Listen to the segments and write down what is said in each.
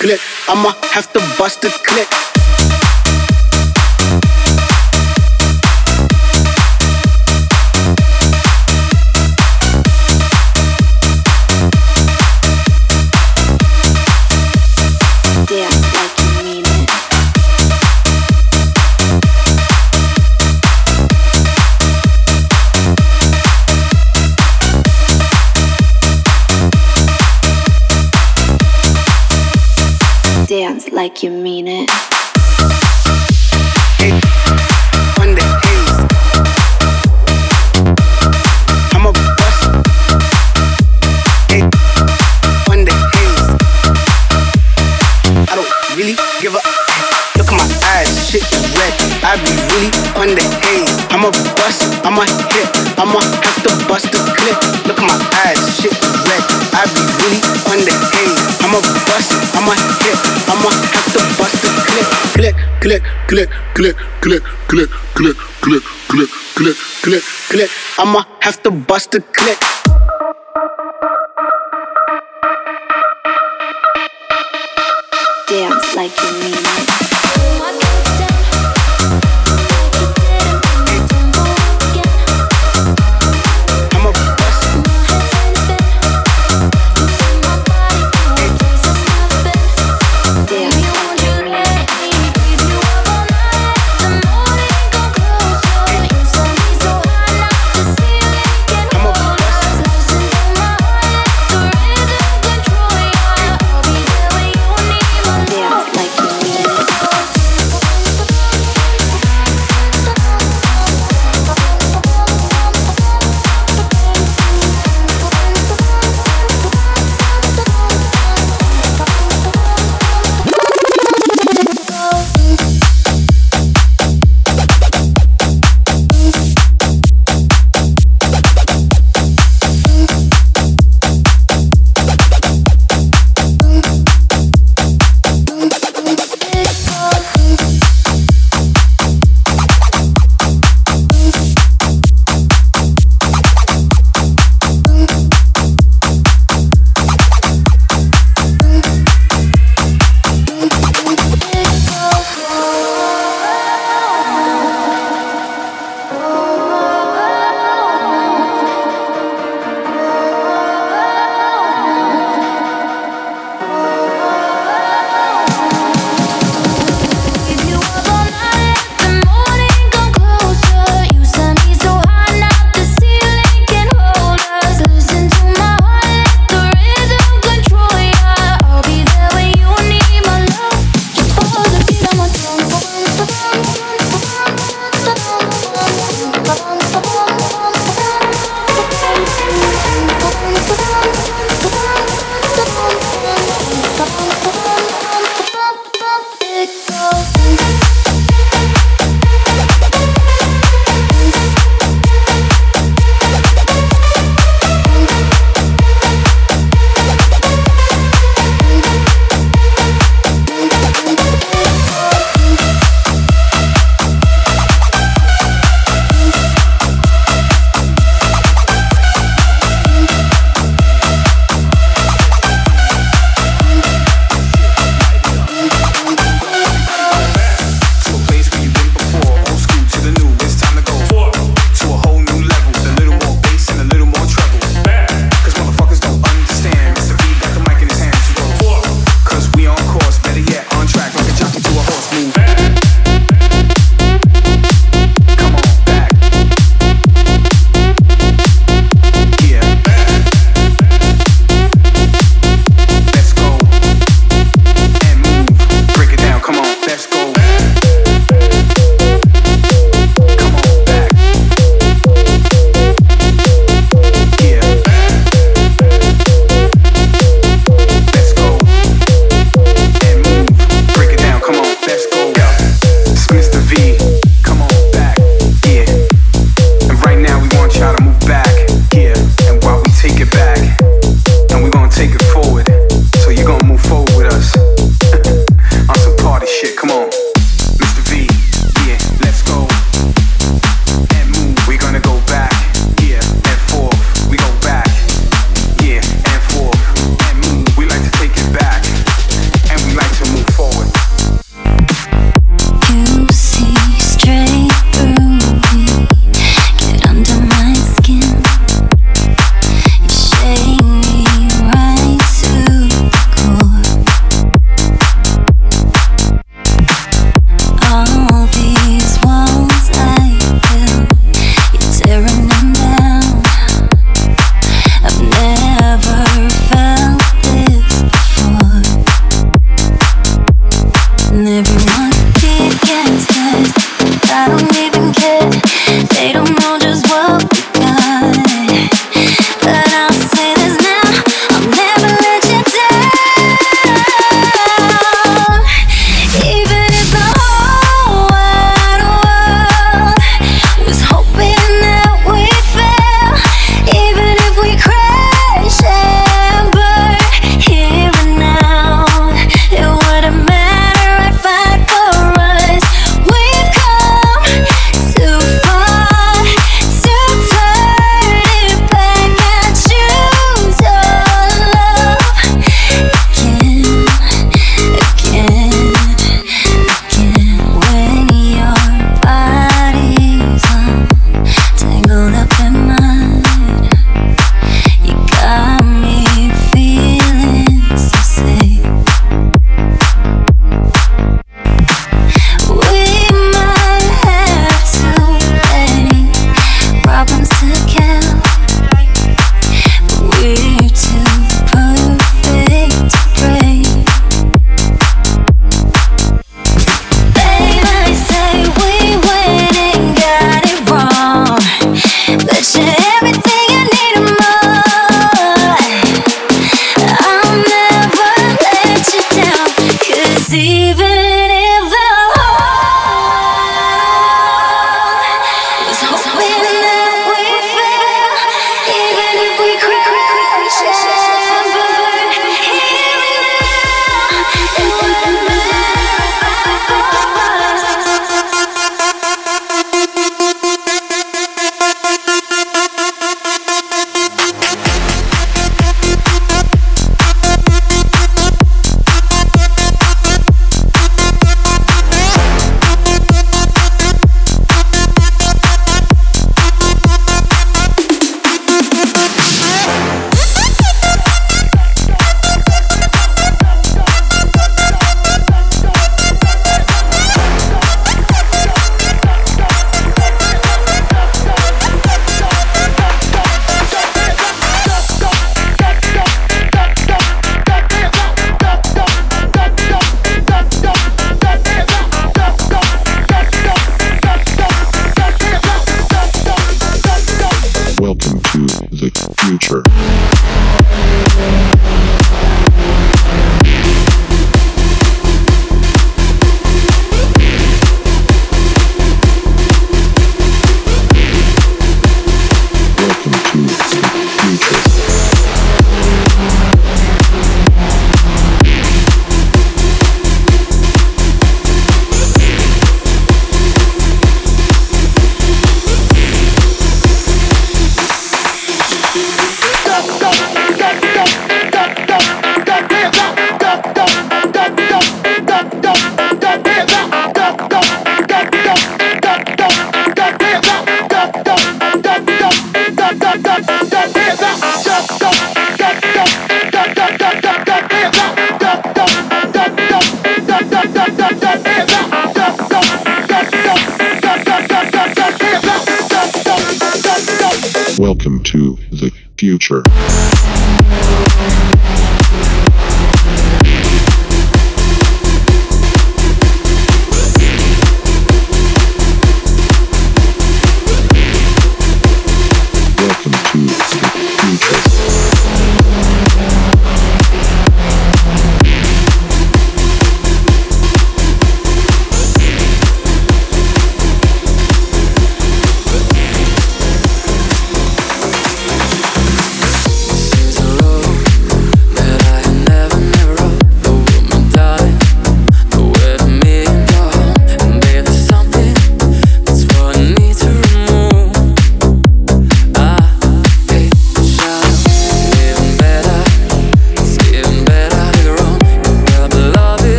click. I'ma have to bust a click. Like you mean it. I don't really give a look at my eyes, shit is red. I be really on the haze. I'm a bust, I'm a hit, I'ma have to bust the clip. Look at my eyes, shit red. I be really on the haze. I'm a bust, I'm a hit, Click, click, click, click, click, click, click, click, click, click, click. I'ma have to bust the click.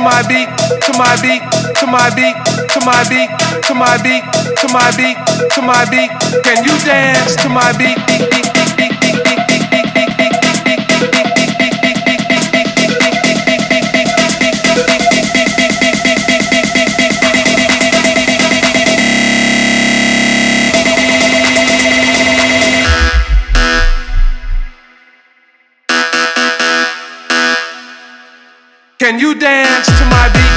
My beat, to my beat, to my beat, to my beat, to my beat, to my beat, to my beat? Can you dance to my beat? beat, Can you dance to my beat?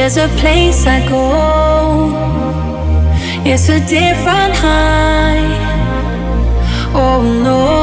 There's a place I go, it's a different high. Oh no.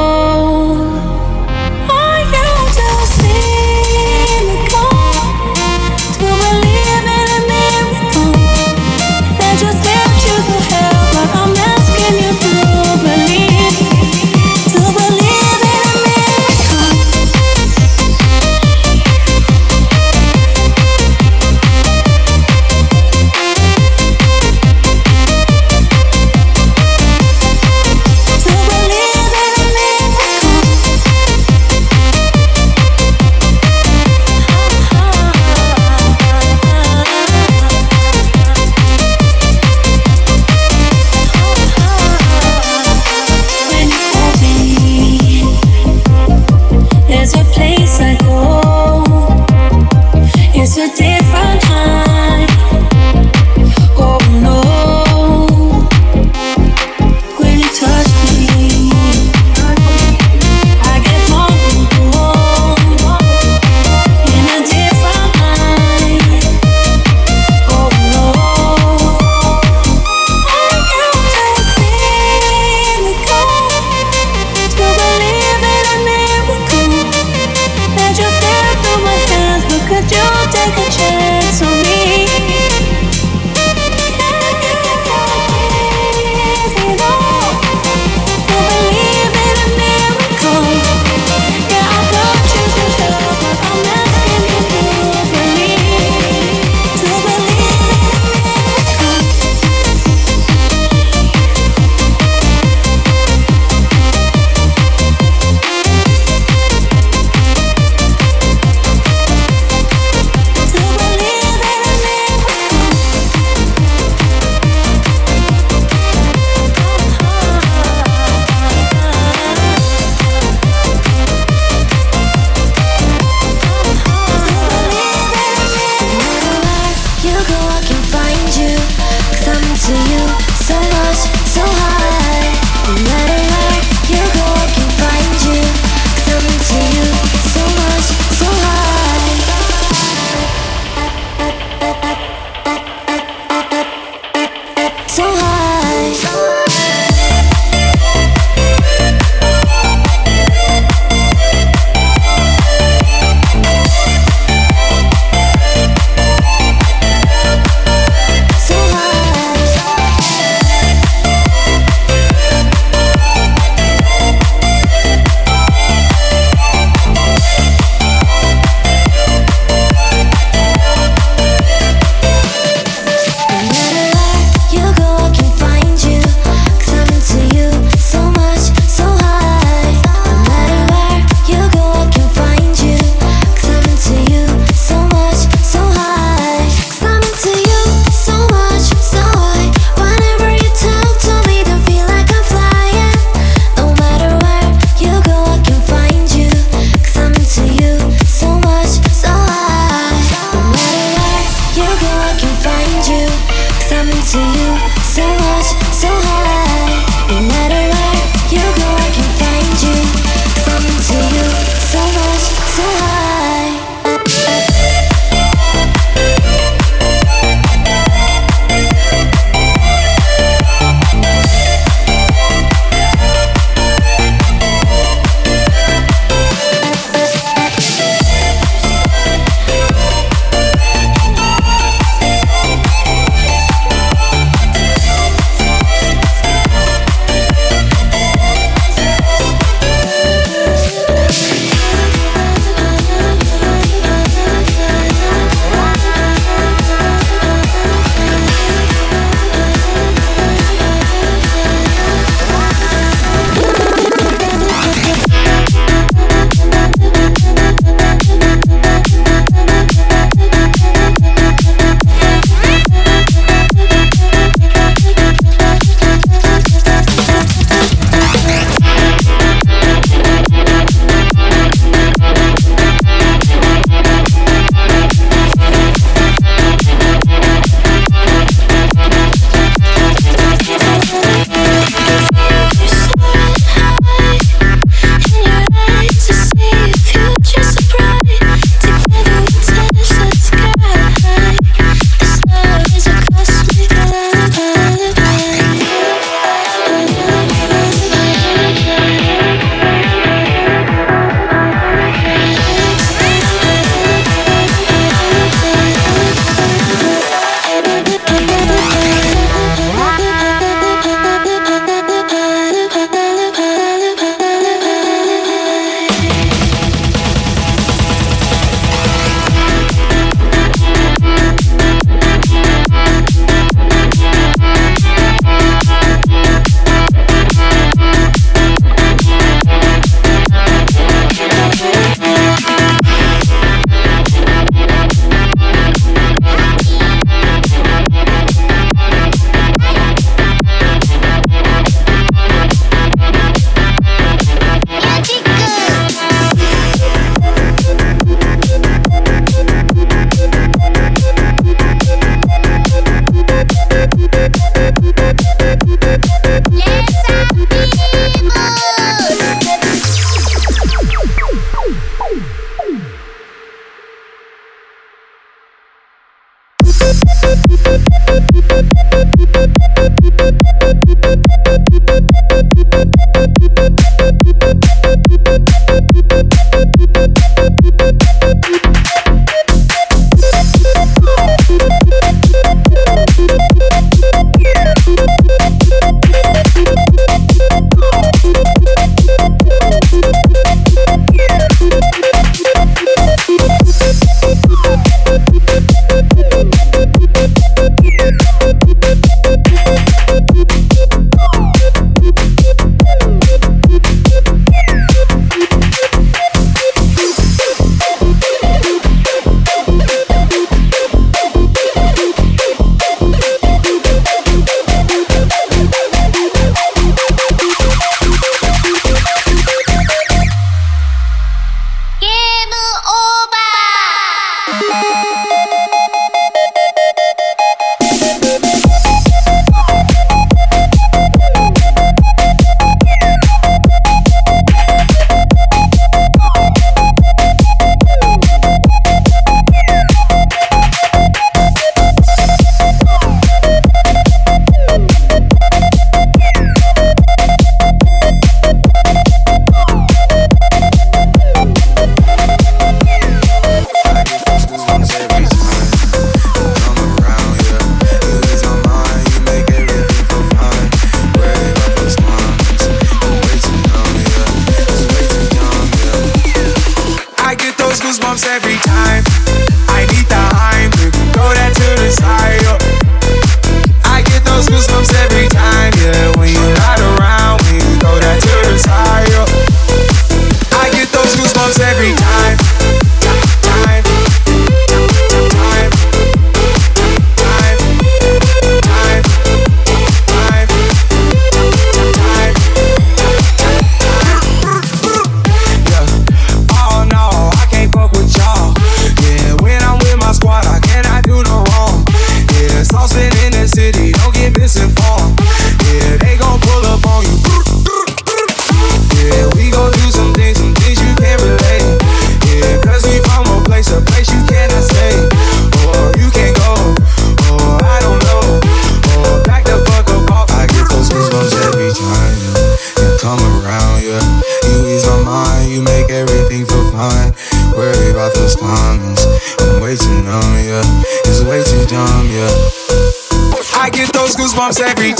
Every